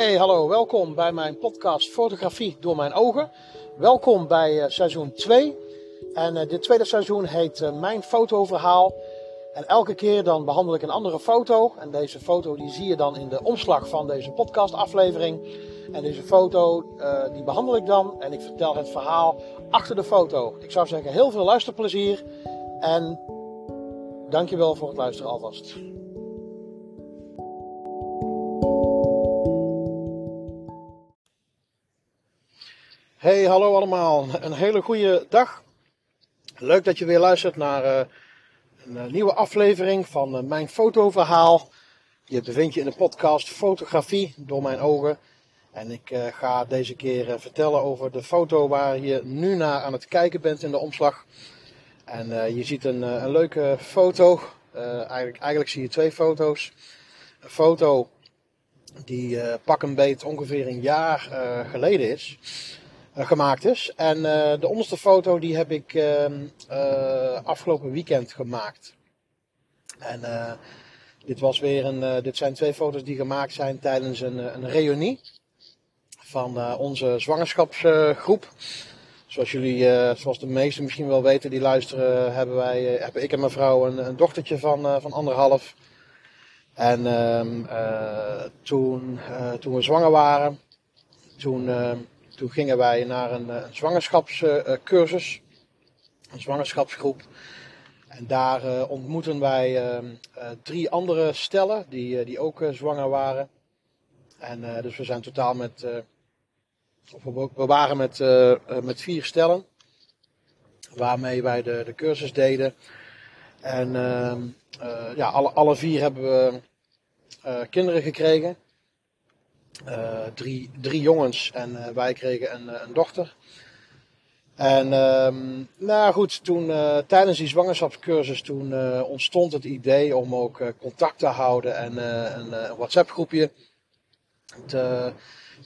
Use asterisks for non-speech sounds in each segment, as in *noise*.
Hey, hallo, welkom bij mijn podcast Fotografie door mijn ogen. Welkom bij uh, seizoen 2. En uh, dit tweede seizoen heet uh, Mijn Fotoverhaal. En elke keer dan behandel ik een andere foto. En deze foto die zie je dan in de omslag van deze podcastaflevering. En deze foto die behandel ik dan en ik vertel het verhaal achter de foto. Ik zou zeggen heel veel luisterplezier en dankjewel voor het luisteren alvast. Hey, hallo allemaal. Een hele goede dag. Leuk dat je weer luistert naar uh, een uh, nieuwe aflevering van uh, mijn fotoverhaal. Je bevindt je in de podcast Fotografie door mijn ogen. En ik ga deze keer vertellen over de foto waar je nu naar aan het kijken bent in de omslag. En je ziet een, een leuke foto. eigenlijk, eigenlijk zie je twee foto's. Een foto die pak een beet ongeveer een jaar geleden is. Eh, gemaakt is. En uh, de onderste foto die heb ik uh, afgelopen weekend gemaakt. En dit, was weer een, dit zijn twee foto's die gemaakt zijn tijdens een, een reunie van onze zwangerschapsgroep. Zoals jullie, zoals de meesten misschien wel weten die luisteren, hebben wij, hebben ik en mijn vrouw een, een dochtertje van, van anderhalf. En ehm, toen, toen we zwanger waren, toen ehm, toen gingen wij naar een, een zwangerschapscursus, een zwangerschapsgroep. En daar uh, ontmoeten wij uh, drie andere stellen die, die ook zwanger waren. En dus we zijn totaal met, of we, we, waren met, met vier stellen, waarmee wij de, de cursus deden. En ehm, ja, alle, alle vier hebben we kinderen gekregen. Uh, drie, drie jongens en uh, wij kregen een, eh, een dochter. En um, nou goed, toen tijdens die zwangerschapscursus toen ontstond het idee om ook contact te houden en een WhatsApp groepje te,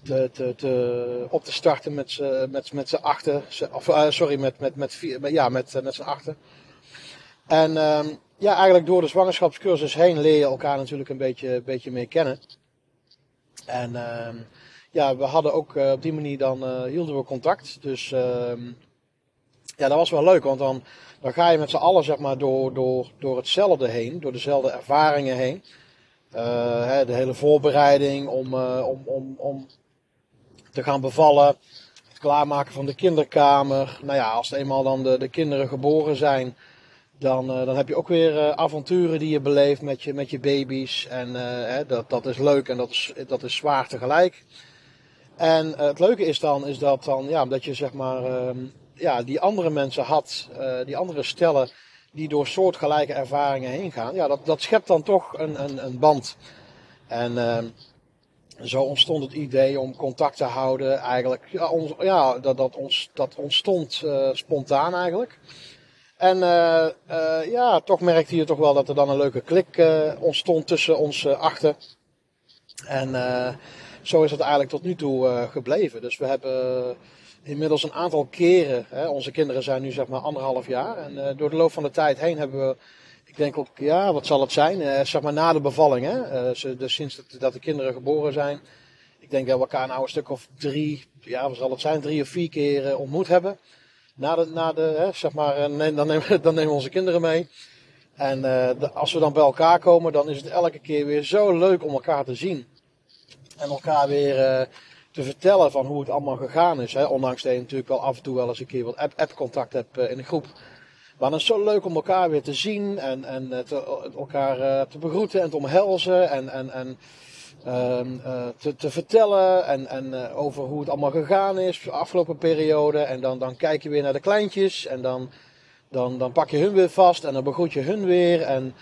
te, te, op te starten met, met, met z'n achten. Of sorry, met, met, met, vier, ja, met, met z'n achten. En um, ja, eigenlijk door de zwangerschapscursus heen leer je elkaar natuurlijk een beetje, beetje meer kennen. En uh, ja, we hadden ook uh, op die manier dan uh, hielden we contact. Dus uh, ja, dat was wel leuk, want dan, dan ga je met z'n allen zeg maar door, door, door hetzelfde heen, door dezelfde ervaringen heen. Uh, hè, de hele voorbereiding om, om, om, om te gaan bevallen, het klaarmaken van de kinderkamer. Nou ja, als eenmaal dan de, de kinderen geboren zijn, dan, uh, dan heb je ook weer uh, avonturen die je beleeft met je, met je baby's. En uh, hè, dat, dat is leuk en dat is, dat is zwaar tegelijk. En het leuke is dan, is dat, dan ja, dat je zeg maar, ehm, ja, die andere mensen had, die andere stellen die door soortgelijke ervaringen heen gaan. Ja, dat, dat schept dan toch een, een, een band. En ehm, zo ontstond het idee om contact te houden. Eigenlijk, ja, ons, ja dat, dat, ons, dat ontstond spontaan eigenlijk. En uh, ja, toch merkte je toch wel dat er dan een leuke klik uh, ontstond tussen ons achter. En zo is het eigenlijk tot nu toe gebleven. Dus we hebben inmiddels een aantal keren, hè, onze kinderen zijn nu zeg maar anderhalf jaar. En door de loop van de tijd heen hebben we, ik denk ook, ja, wat zal het zijn? zeg maar na de bevalling, hè. dus sinds dat, dat de kinderen geboren zijn. Ik denk dat we elkaar nou een stuk of drie, ja, wat zal het zijn, drie of vier keer ontmoet hebben na de, na de hè, zeg maar, eh, dan, nemen, *laughs* dan nemen onze kinderen mee. En uh, de, als we dan bij elkaar komen, dan is het elke keer weer zo leuk om elkaar te zien. En elkaar weer uh, te vertellen van hoe het allemaal gegaan is. Hè. Ondanks dat je natuurlijk wel af en toe wel eens een keer wat app-contact app hebt in de groep. Maar dan is het zo leuk om elkaar weer te zien en, en te, elkaar te begroeten en te omhelzen. En, en, en eh, te, te, vertellen en, en uh, over hoe het allemaal gegaan is de afgelopen periode. En dan, dan kijk je weer naar de kleintjes en dan, dan, dan pak je hun weer vast en dan begroet je hun weer. En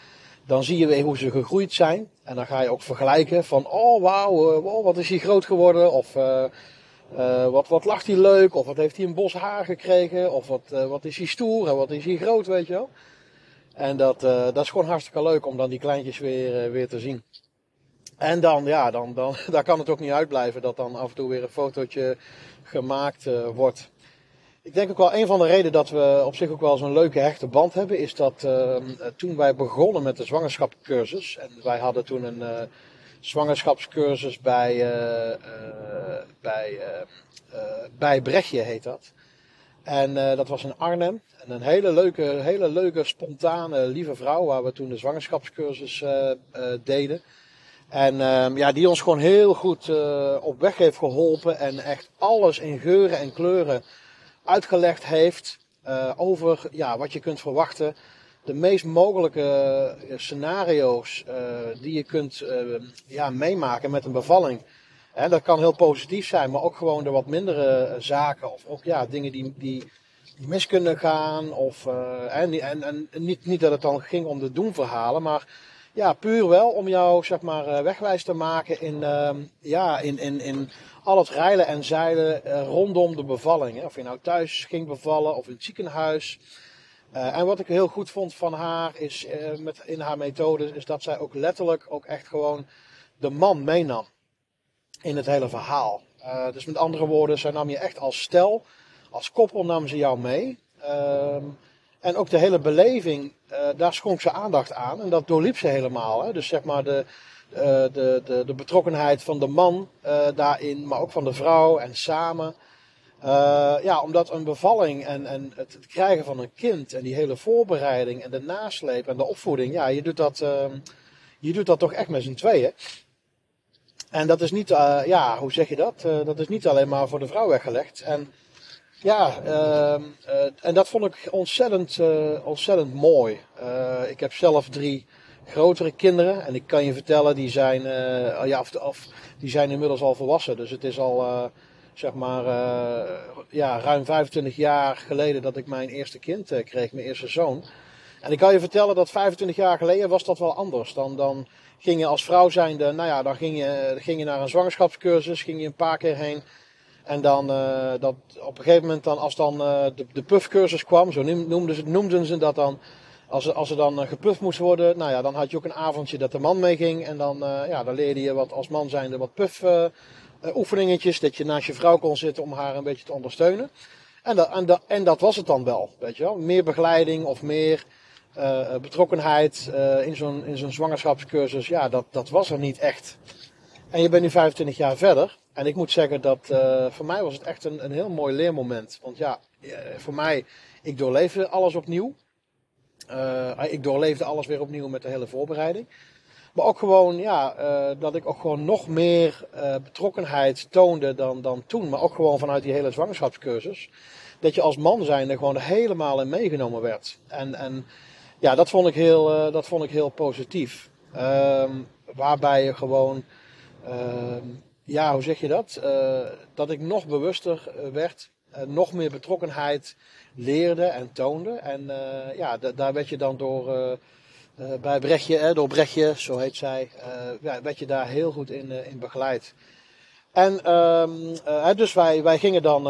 dan zie je weer hoe ze gegroeid zijn. En dan ga je ook vergelijken van, oh wauw, uh, wow, wat is hij groot geworden? Of wat, wat lacht hij leuk? Of wat heeft hij een bos haar gekregen? Of wat, wat is hij stoer en wat is hij groot, weet je wel? En dat, dat is gewoon hartstikke leuk om dan die kleintjes weer, weer te zien. En dan, ja, dan, dan, *laughs* daar kan het ook niet uitblijven dat dan af en toe weer een fotootje gemaakt uh, wordt. Ik denk ook wel een van de redenen dat we op zich ook wel zo'n leuke hechte band hebben, is dat uh, toen wij begonnen met de zwangerschapscursus, en wij hadden toen een, uh, zwangerschapscursus bij, bij, bij Brechtje heet dat. En dat was in Arnhem. En een hele leuke, hele leuke, spontane, lieve vrouw waar we toen de zwangerschapscursus deden. En uh, ja, die ons gewoon heel goed uh, op weg heeft geholpen en echt alles in geuren en kleuren uitgelegd heeft uh, over ja, wat je kunt verwachten. De meest mogelijke eh, scenario's die je kunt ja, meemaken met een bevalling. En dat kan heel positief zijn, maar ook gewoon de wat mindere zaken. Of ook ja, dingen die, die, mis kunnen gaan. Of, en, en, en niet, niet dat het dan ging om de doemverhalen, maar ja, puur wel om jou zeg maar eh, wegwijs te maken in, uh, ja, in, in, in al het rijlen en zeilen uh, rondom de bevalling. Hè. Of je nou thuis ging bevallen of in het ziekenhuis. Uh, en wat ik heel goed vond van haar is, met, in haar methode, is dat zij ook letterlijk ook echt gewoon de man meenam in het hele verhaal. dus met andere woorden, zij nam je echt als stel, als koppel nam ze jou mee. En ook de hele beleving, uh, daar schonk ze aandacht aan. En dat doorliep ze helemaal. Hè? Dus zeg maar de, uh, de, de, de, betrokkenheid van de man uh, daarin, maar ook van de vrouw en samen. ja, omdat een bevalling en, en het, het, krijgen van een kind en die hele voorbereiding en de nasleep en de opvoeding, ja, je doet dat, ehm, je doet dat toch echt met z'n tweeën. En dat is niet, ja, hoe zeg je dat? dat is niet alleen maar voor de vrouw weggelegd. En ja, uh, uh, en dat vond ik ontzettend, uh, ontzettend mooi. Uh, ik heb zelf drie grotere kinderen en ik kan je vertellen, die zijn, ja, die zijn inmiddels al volwassen. Dus het is al, zeg maar, ja, ruim 25 jaar geleden dat ik mijn eerste kind kreeg, mijn eerste zoon. En ik kan je vertellen dat 25 jaar geleden was dat wel anders. Dan, dan ging je als vrouw zijnde, nou ja, dan ging je, ging je naar een zwangerschapscursus, ging je een paar keer heen. En dan uh, dat op een gegeven moment dan als dan uh, de, de puffcursus kwam, zo noemden ze, noemden ze dat dan. Als, als er dan uh, gepuft moest worden, nou ja, dan had je ook een avondje dat de man meeging. En dan, ja, dan leerde je wat als man zijnde wat puff oefeningetjes. Dat je naast je vrouw kon zitten om haar een beetje te ondersteunen. En dat, en, dat, en dat was het dan wel, weet je wel. Meer begeleiding of meer betrokkenheid in zo'n in zo'n zwangerschapscursus. Ja, dat, dat was er niet echt. En je bent nu 25 jaar verder. En ik moet zeggen dat uh, voor mij was het echt een, een heel mooi leermoment. Want ja, eh, voor mij, ik doorleefde alles opnieuw. Uh, ik doorleefde alles weer opnieuw met de hele voorbereiding. Maar ook gewoon, ja, dat ik ook gewoon nog meer betrokkenheid toonde dan, dan toen. Maar ook gewoon vanuit die hele zwangerschapscursus. Dat je als man zijnde gewoon helemaal in meegenomen werd. En, en ja, dat vond ik heel, dat vond ik heel positief. Ehm, waarbij je gewoon ehm, ja, hoe zeg je dat? Uh, dat ik nog bewuster eh, werd, uh, nog meer betrokkenheid leerde en toonde. En uh, ja, daar werd je dan door, bij Brechtje, door Brechtje, zo heet zij, ja, werd je daar heel goed in, in begeleid. En um, dus wij, wij gingen dan,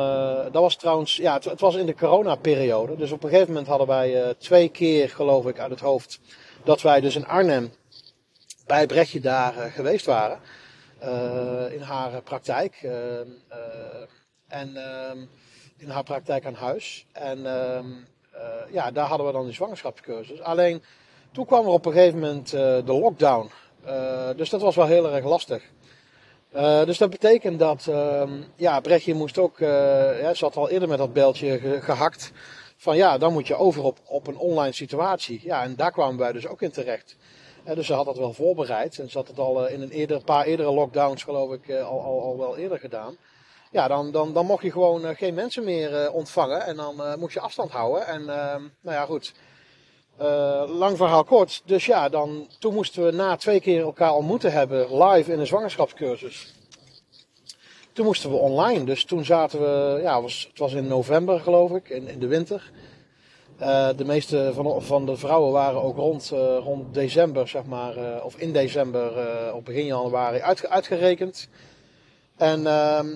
dat was trouwens, ja, het, het, was in de coronaperiode. Dus op een gegeven moment hadden wij twee keer, geloof ik, uit het hoofd, dat wij dus in Arnhem bij Brechtje daar geweest waren. Uh, in haar praktijk. Uh, en ehm, in haar praktijk aan huis. En ehm, ja, daar hadden we dan die zwangerschapscursus. Alleen toen kwam er op een gegeven moment de lockdown. dus dat was wel heel erg lastig. Dus dat betekent dat, uh, ja, Brechtje moest ook, uh, ja, ze had al eerder met dat beltje ge gehakt. Van ja, dan moet je over op, op een online situatie. Ja, en daar kwamen wij dus ook in terecht dus ze had dat wel voorbereid. En ze had het al eh, in een eerder, paar eerdere lockdowns, geloof ik, eh, al, al, al wel eerder gedaan. Ja, dan, dan, dan mocht je gewoon eh, geen mensen meer ontvangen. En dan moest je afstand houden. En ehm, nou ja, goed. lang verhaal kort. Dus ja, dan, toen moesten we na twee keer elkaar ontmoeten hebben, live in een zwangerschapscursus. Toen moesten we online. Dus toen zaten we, ja, was, het was in november geloof ik, in, in de winter. Uh, de meeste van, van de vrouwen waren ook rond, uh, rond december, zeg maar, uh, of in december, op begin januari uitge uitgerekend. En ehm,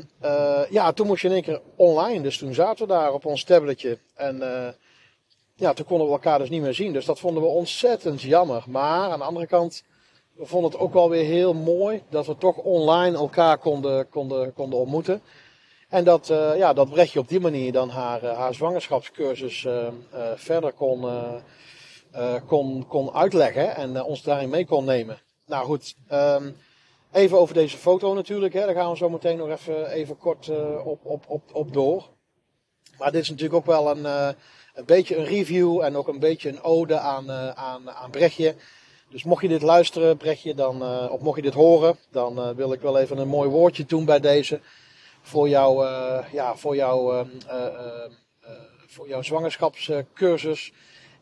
ja, toen moest je in één keer online. Dus toen zaten we daar op ons tabletje. En ja, toen konden we elkaar dus niet meer zien. Dus dat vonden we ontzettend jammer. Maar aan de andere kant, we vonden het ook wel weer heel mooi dat we toch online elkaar konden, konden, konden ontmoeten. En dat, uh, ja, dat Brechtje op die manier dan haar, uh, haar zwangerschapscursus uh, verder kon, kon, kon uitleggen en ons daarin mee kon nemen. Nou goed, um, Even over deze foto natuurlijk, hè. daar gaan we zo meteen nog even, even kort op, op, op, op door. Maar dit is natuurlijk ook wel een, een beetje een review en ook een beetje een ode aan, aan, aan Brechtje. Dus mocht je dit luisteren, Brechtje, dan, of mocht je dit horen, dan wil ik wel even een mooi woordje doen bij deze. Voor, jou, ja, voor, jou, ehm, voor jouw zwangerschapscursus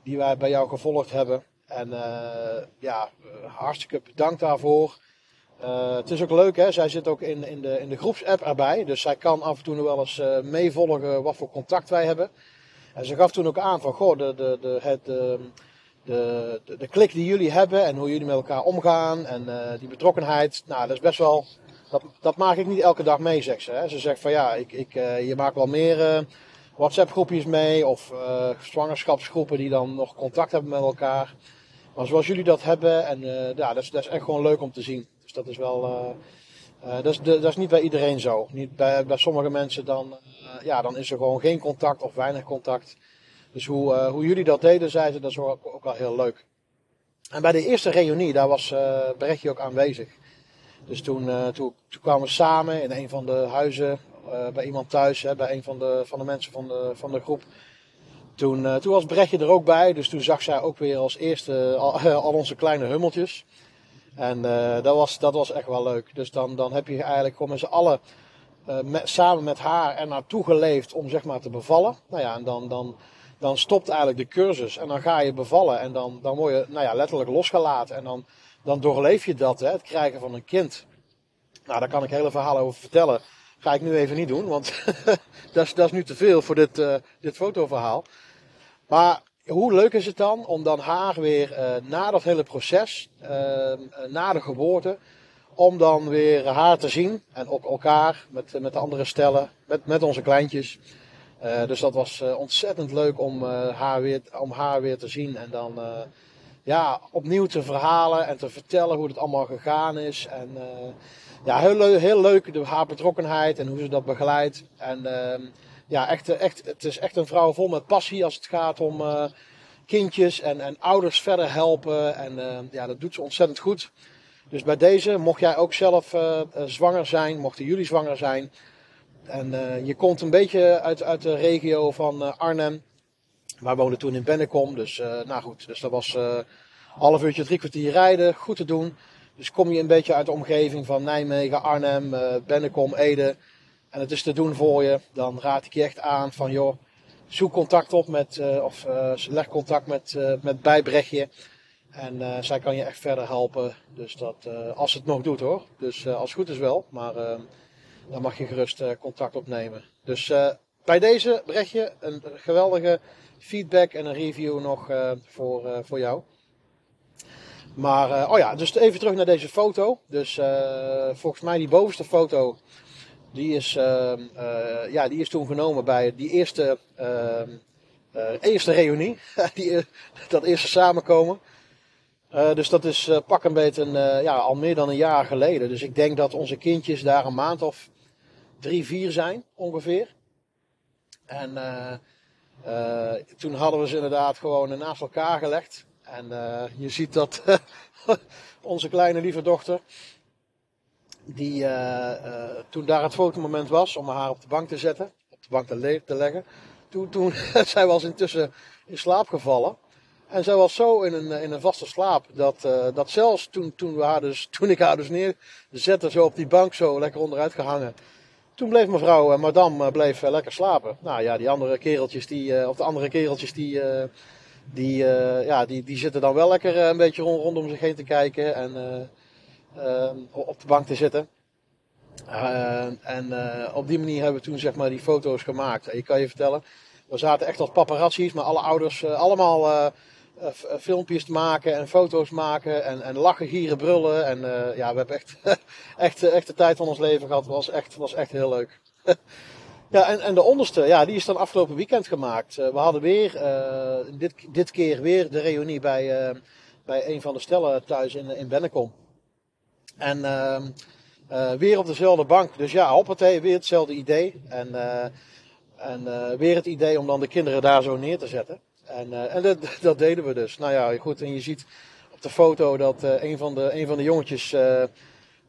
die wij bij jou gevolgd hebben. En ja, hartstikke bedankt daarvoor. Het is ook leuk, hè? zij zit ook in, in, de, in de groepsapp erbij. Dus zij kan af en toe wel eens uh, meevolgen wat voor contact wij hebben. En ze gaf toen ook aan van, goh, de, de, de, het, de, de, de, klik die jullie hebben en hoe jullie met elkaar omgaan en die betrokkenheid. Nou, dat is best wel, dat, dat maak ik niet elke dag mee, zegt ze. Hè? Ze zegt van, ja, ik, ik, je maakt wel meer WhatsApp groepjes mee of zwangerschapsgroepen die dan nog contact hebben met elkaar. Maar zoals jullie dat hebben, en ja, dat is, dat is echt gewoon leuk om te zien dat is wel. Uh, dat, is, dat is niet bij iedereen zo. Niet bij, sommige mensen dan, uh, ja, dan is er gewoon geen contact of weinig contact. Dus hoe, hoe jullie dat deden, zeiden ze, dat is ook, ook wel heel leuk. En bij de eerste reunie, daar was uh, Brechtje ook aanwezig. Dus toen, toen, toen, kwamen we samen in een van de huizen, bij iemand thuis, hè, bij een van de, van de mensen van de, van de groep. Toen, toen was Brechtje er ook bij, dus toen zag zij ook weer als eerste *laughs* al, onze kleine hummeltjes. En uh, dat, was, dat was echt wel leuk. Dus dan, dan heb je eigenlijk gewoon met z'n allen uh, samen met haar er naartoe geleefd om zeg maar te bevallen. Nou ja, en dan, dan, dan stopt eigenlijk de cursus en dan ga je bevallen. En dan, dan word je nou ja, letterlijk losgelaten. En dan, dan doorleef je dat, hè, het krijgen van een kind. Nou, daar kan ik hele verhalen over vertellen. Ga ik nu even niet doen, want *laughs* dat, is, dat is nu te veel voor dit, uh, dit fotoverhaal. Maar hoe leuk is het dan om dan haar weer uh, na dat hele proces, uh, na de geboorte, om dan weer haar te zien en ook elkaar met, met de andere stellen, met, met onze kleintjes. Dus dat was ontzettend leuk om, haar weer, om haar weer te zien en dan ja, opnieuw te verhalen en te vertellen hoe het allemaal gegaan is. En ja, heel, heel leuk de, haar betrokkenheid en hoe ze dat begeleidt. En ehm, ja, echt, echt, het is echt een vrouw vol met passie als het gaat om uh, kindjes en, en ouders verder helpen. En uh, ja, dat doet ze ontzettend goed. Dus bij deze, mocht jij ook zelf zwanger zijn, mochten jullie zwanger zijn. En je komt een beetje uit, uit de regio van Arnhem. Wij woonden toen in Bennekom. Dus nou goed, dus dat was half uurtje, drie kwartier rijden. Goed te doen. Dus kom je een beetje uit de omgeving van Nijmegen, Arnhem, Bennekom, Ede en het is te doen voor je, dan raad ik je echt aan van joh, zoek contact op met, of leg contact met, uh, met Bijbrechtje. En zij kan je echt verder helpen. Dus dat, als het nog doet hoor. Dus als het goed is wel. Maar dan mag je gerust contact opnemen. Dus bij deze Brechtje een geweldige feedback en een review nog voor, voor jou. Maar, oh ja, dus even terug naar deze foto. Dus volgens mij die bovenste foto die is, uh, uh, ja, die is toen genomen bij die eerste, uh, eerste reunie. *laughs* die, dat eerste samenkomen. dus dat is pak een beetje ja, al meer dan een jaar geleden. Dus ik denk dat onze kindjes daar een maand of drie, vier zijn ongeveer. En toen hadden we ze inderdaad gewoon naast elkaar gelegd. En je ziet dat *laughs* onze kleine lieve dochter, die uh, uh, toen daar het fotomoment was om haar op de bank te zetten, op de bank te, le te leggen. Toen, toen *laughs* zij was intussen in slaap gevallen. En zij was zo in een, in een vaste slaap dat, uh, dat zelfs toen, toen, we haar dus, *laughs* toen ik haar dus neerzette, zo op die bank zo lekker onderuit gehangen. Toen bleef mevrouw en madame bleef lekker slapen. Nou ja, die andere kereltjes, die, of de andere kereltjes, die, die, ja, die, die zitten dan wel lekker een beetje rond, rondom zich heen te kijken. En Ehm, op de bank te zitten. Ehm, en eh, op die manier hebben we toen zeg maar die foto's gemaakt. En je kan je vertellen, we zaten echt als paparazzi's, maar alle ouders allemaal uh, filmpjes te maken en foto's maken en, en lachen, gieren, brullen. En ja, we hebben echt, *laughs* echt, echt de tijd van ons leven gehad. Was echt, was echt heel leuk. *laughs* ja, en, en de onderste, ja, die is dan afgelopen weekend gemaakt. we hadden weer, dit, dit keer weer de reunie bij, bij een van de stellen thuis in, in Bennekom. En uh, weer op dezelfde bank. Dus ja, hoppatee, weer hetzelfde idee. En, en weer het idee om dan de kinderen daar zo neer te zetten. En, en dat, dat, deden we dus. Nou ja, goed. En je ziet op de foto dat een, van de, een van de jongetjes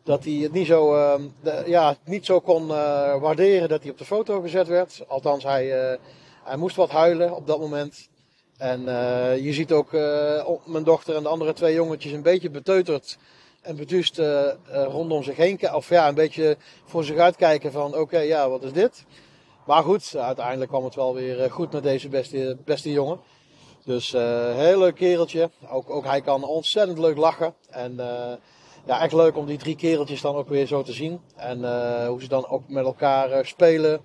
dat hij het niet zo, ehm, ja, niet zo kon waarderen dat hij op de foto gezet werd. Althans, hij, hij moest wat huilen op dat moment. En je ziet ook mijn dochter en de andere twee jongetjes een beetje beteuterd en beduust rondom zich heen. Of ja, een beetje voor zich uitkijken van oké, ja, wat is dit? Maar goed, uiteindelijk kwam het wel weer goed met deze beste, beste jongen. Dus heel leuk kereltje. Ook, ook hij kan ontzettend leuk lachen. En ja, echt leuk om die drie kereltjes dan ook weer zo te zien. En uh, hoe ze dan ook met elkaar uh, spelen.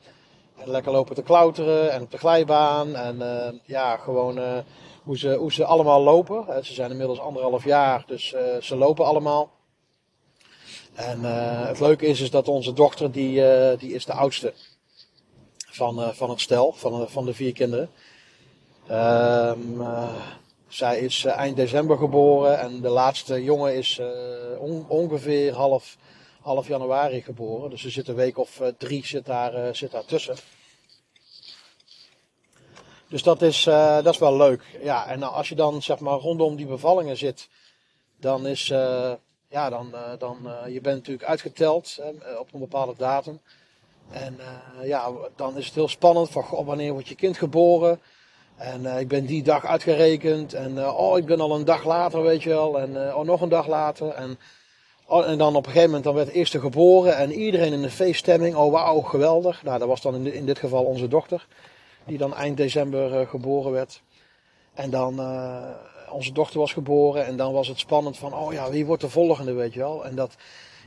En lekker lopen te klauteren en op de glijbaan. En uh, ja, gewoon hoe, ze, hoe ze allemaal lopen. ze zijn inmiddels anderhalf jaar, dus ze lopen allemaal. En het leuke is, is dat onze dochter, die, die is de oudste van, van het stel, van, van de vier kinderen. Ehm zij is eind december geboren en de laatste jongen is on ongeveer half, half januari geboren. Dus er zit een week of drie zit daar, zit daar tussen. Dus dat is, dat is wel leuk. Ja, en als je dan zeg maar rondom die bevallingen zit, dan is, ja, dan, dan je bent natuurlijk uitgeteld op een bepaalde datum. En ja, dan is het heel spannend van, wanneer wordt je kind geboren? En uh, ik ben die dag uitgerekend. En uh, oh, ik ben al een dag later, weet je wel. En oh, nog een dag later. En, oh, en dan op een gegeven moment dan werd de eerste geboren. En iedereen in een feeststemming. Oh, wauw, geweldig. Nou, dat was dan in, in dit geval onze dochter. Die dan eind december geboren werd. En dan, onze dochter was geboren. En dan was het spannend van, oh ja, wie wordt de volgende, weet je wel. En dat,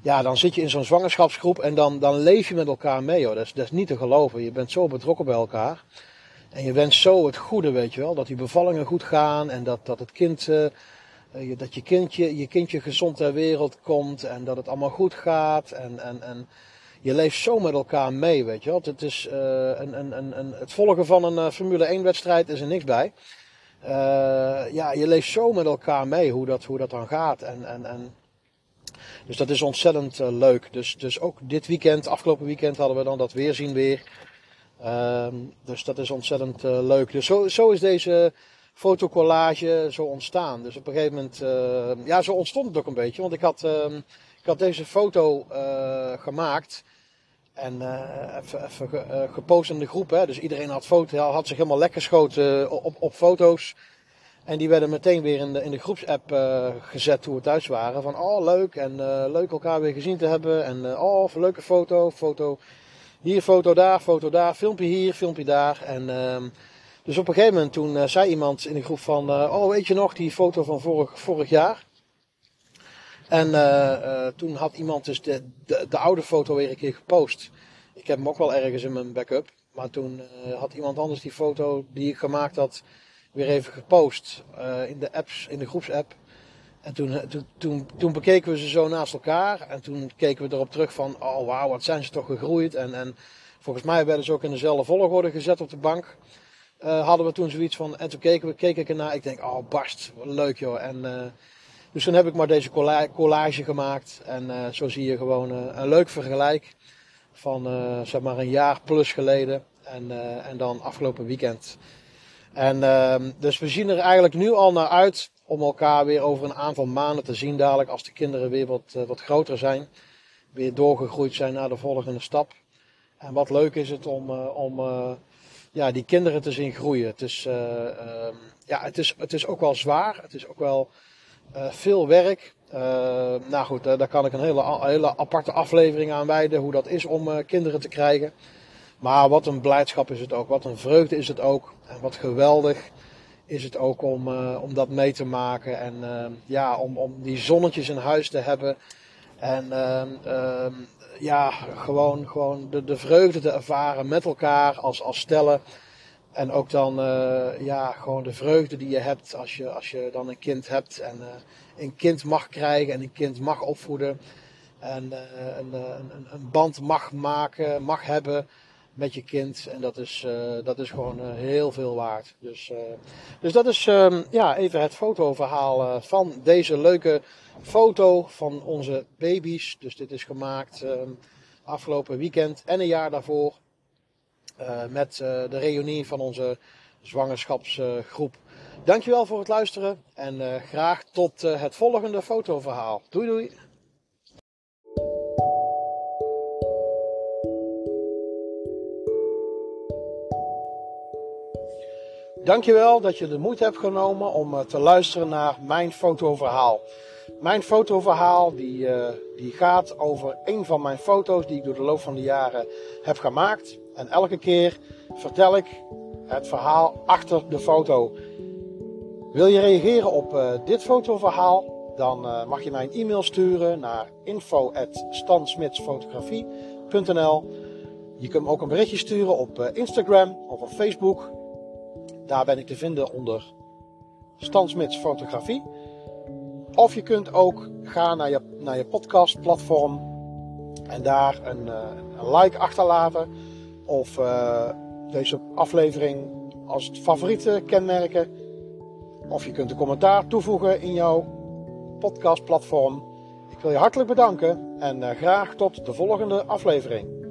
ja, dan zit je in zo'n zwangerschapsgroep. En dan, dan leef je met elkaar mee, hoor. Dat is, dat is niet te geloven. Je bent zo betrokken bij elkaar. En je wenst zo het goede, weet je wel. Dat die bevallingen goed gaan en dat, dat het kind, uh, dat je kindje, je kindje gezond ter wereld komt en dat het allemaal goed gaat. En, en, en je leeft zo met elkaar mee, weet je wel. Het, is, uh, een, een, een, het volgen van een Formule 1 wedstrijd is er niks bij. Ja, je leeft zo met elkaar mee hoe dat, hoe dat dan gaat. En, en, en, dus dat is ontzettend leuk. Dus, dus ook dit weekend, afgelopen weekend hadden we dan dat weerzien weer. Um, dus dat is ontzettend uh, leuk. Dus zo, zo is deze fotocollage zo ontstaan. Dus op een gegeven moment, uh, ja, zo ontstond het ook een beetje. Want ik had, uh, ik had deze foto gemaakt en even, even gepost in de groep. Hè. Dus iedereen had, foto, had zich helemaal lekker geschoten op, op foto's. En die werden meteen weer in de, in de groepsapp gezet toen we thuis waren. Van oh leuk en leuk elkaar weer gezien te hebben. En oh leuke foto, foto hier foto daar, foto daar, filmpje hier, filmpje daar. En uh, dus op een gegeven moment toen zei iemand in de groep van, oh weet je nog die foto van vorig, vorig jaar? En toen had iemand dus de, de, de, oude foto weer een keer gepost. Ik heb hem ook wel ergens in mijn backup. Maar toen had iemand anders die foto die ik gemaakt had weer even gepost in de apps, in de groepsapp. En toen, toen, toen, toen, bekeken we ze zo naast elkaar. En toen keken we erop terug van, oh wauw, wat zijn ze toch gegroeid. En, en volgens mij werden ze ook in dezelfde volgorde gezet op de bank. Uh, hadden we toen zoiets van, en toen keken we, keek ik ernaar. Ik denk, oh barst, leuk joh. En, dus toen heb ik maar deze collage gemaakt. En zo zie je gewoon een leuk vergelijk van zeg maar een jaar plus geleden. En, en dan afgelopen weekend. En ehm, dus we zien er eigenlijk nu al naar uit om elkaar weer over een aantal maanden te zien dadelijk als de kinderen weer wat, uh, wat groter zijn. Weer doorgegroeid zijn naar de volgende stap. En wat leuk is het om, uh, om uh, ja, die kinderen te zien groeien. Het is, ehm, ja, het is, het is ook wel zwaar. Het is ook wel veel werk. nou goed, daar kan ik een hele, hele aparte aflevering aan wijden. Hoe dat is om kinderen te krijgen. Maar wat een blijdschap is het ook. Wat een vreugde is het ook. En wat geweldig is het ook om, uh, om dat mee te maken. En uh, ja, om, om die zonnetjes in huis te hebben. En uh, ja, gewoon, gewoon de, de vreugde te ervaren met elkaar als, als stellen. En ook dan uh, ja, gewoon de vreugde die je hebt als je, als je dan een kind hebt. En een kind mag krijgen en een kind mag opvoeden. En een, een, een band mag maken, mag hebben met je kind. En dat is, uh, dat is gewoon uh, heel veel waard. Dus, uh, dus dat is um, ja, even het fotoverhaal van deze leuke foto van onze baby's. Dus dit is gemaakt um, afgelopen weekend en een jaar daarvoor. met de reunie van onze zwangerschapsgroep. Dankjewel voor het luisteren en graag tot het volgende fotoverhaal. Doei doei! Dankjewel dat je de moeite hebt genomen om eh, te luisteren naar mijn fotoverhaal. Mijn fotoverhaal die, uh, die gaat over een van mijn foto's die ik door de loop van de jaren heb gemaakt. En elke keer vertel ik het verhaal achter de foto. Wil je reageren op uh, dit fotoverhaal? Dan mag je mij een e-mail sturen naar info.stansmitsfotografie.nl Je kunt me ook een berichtje sturen op Instagram of op Facebook. Daar ben ik te vinden onder Stansmits Fotografie. Of je kunt ook gaan naar je, naar je podcastplatform en daar een, uh, een like achterlaten. Of uh, deze aflevering als favoriete kenmerken. Of je kunt een commentaar toevoegen in jouw podcastplatform. Ik wil je hartelijk bedanken en uh, graag tot de volgende aflevering.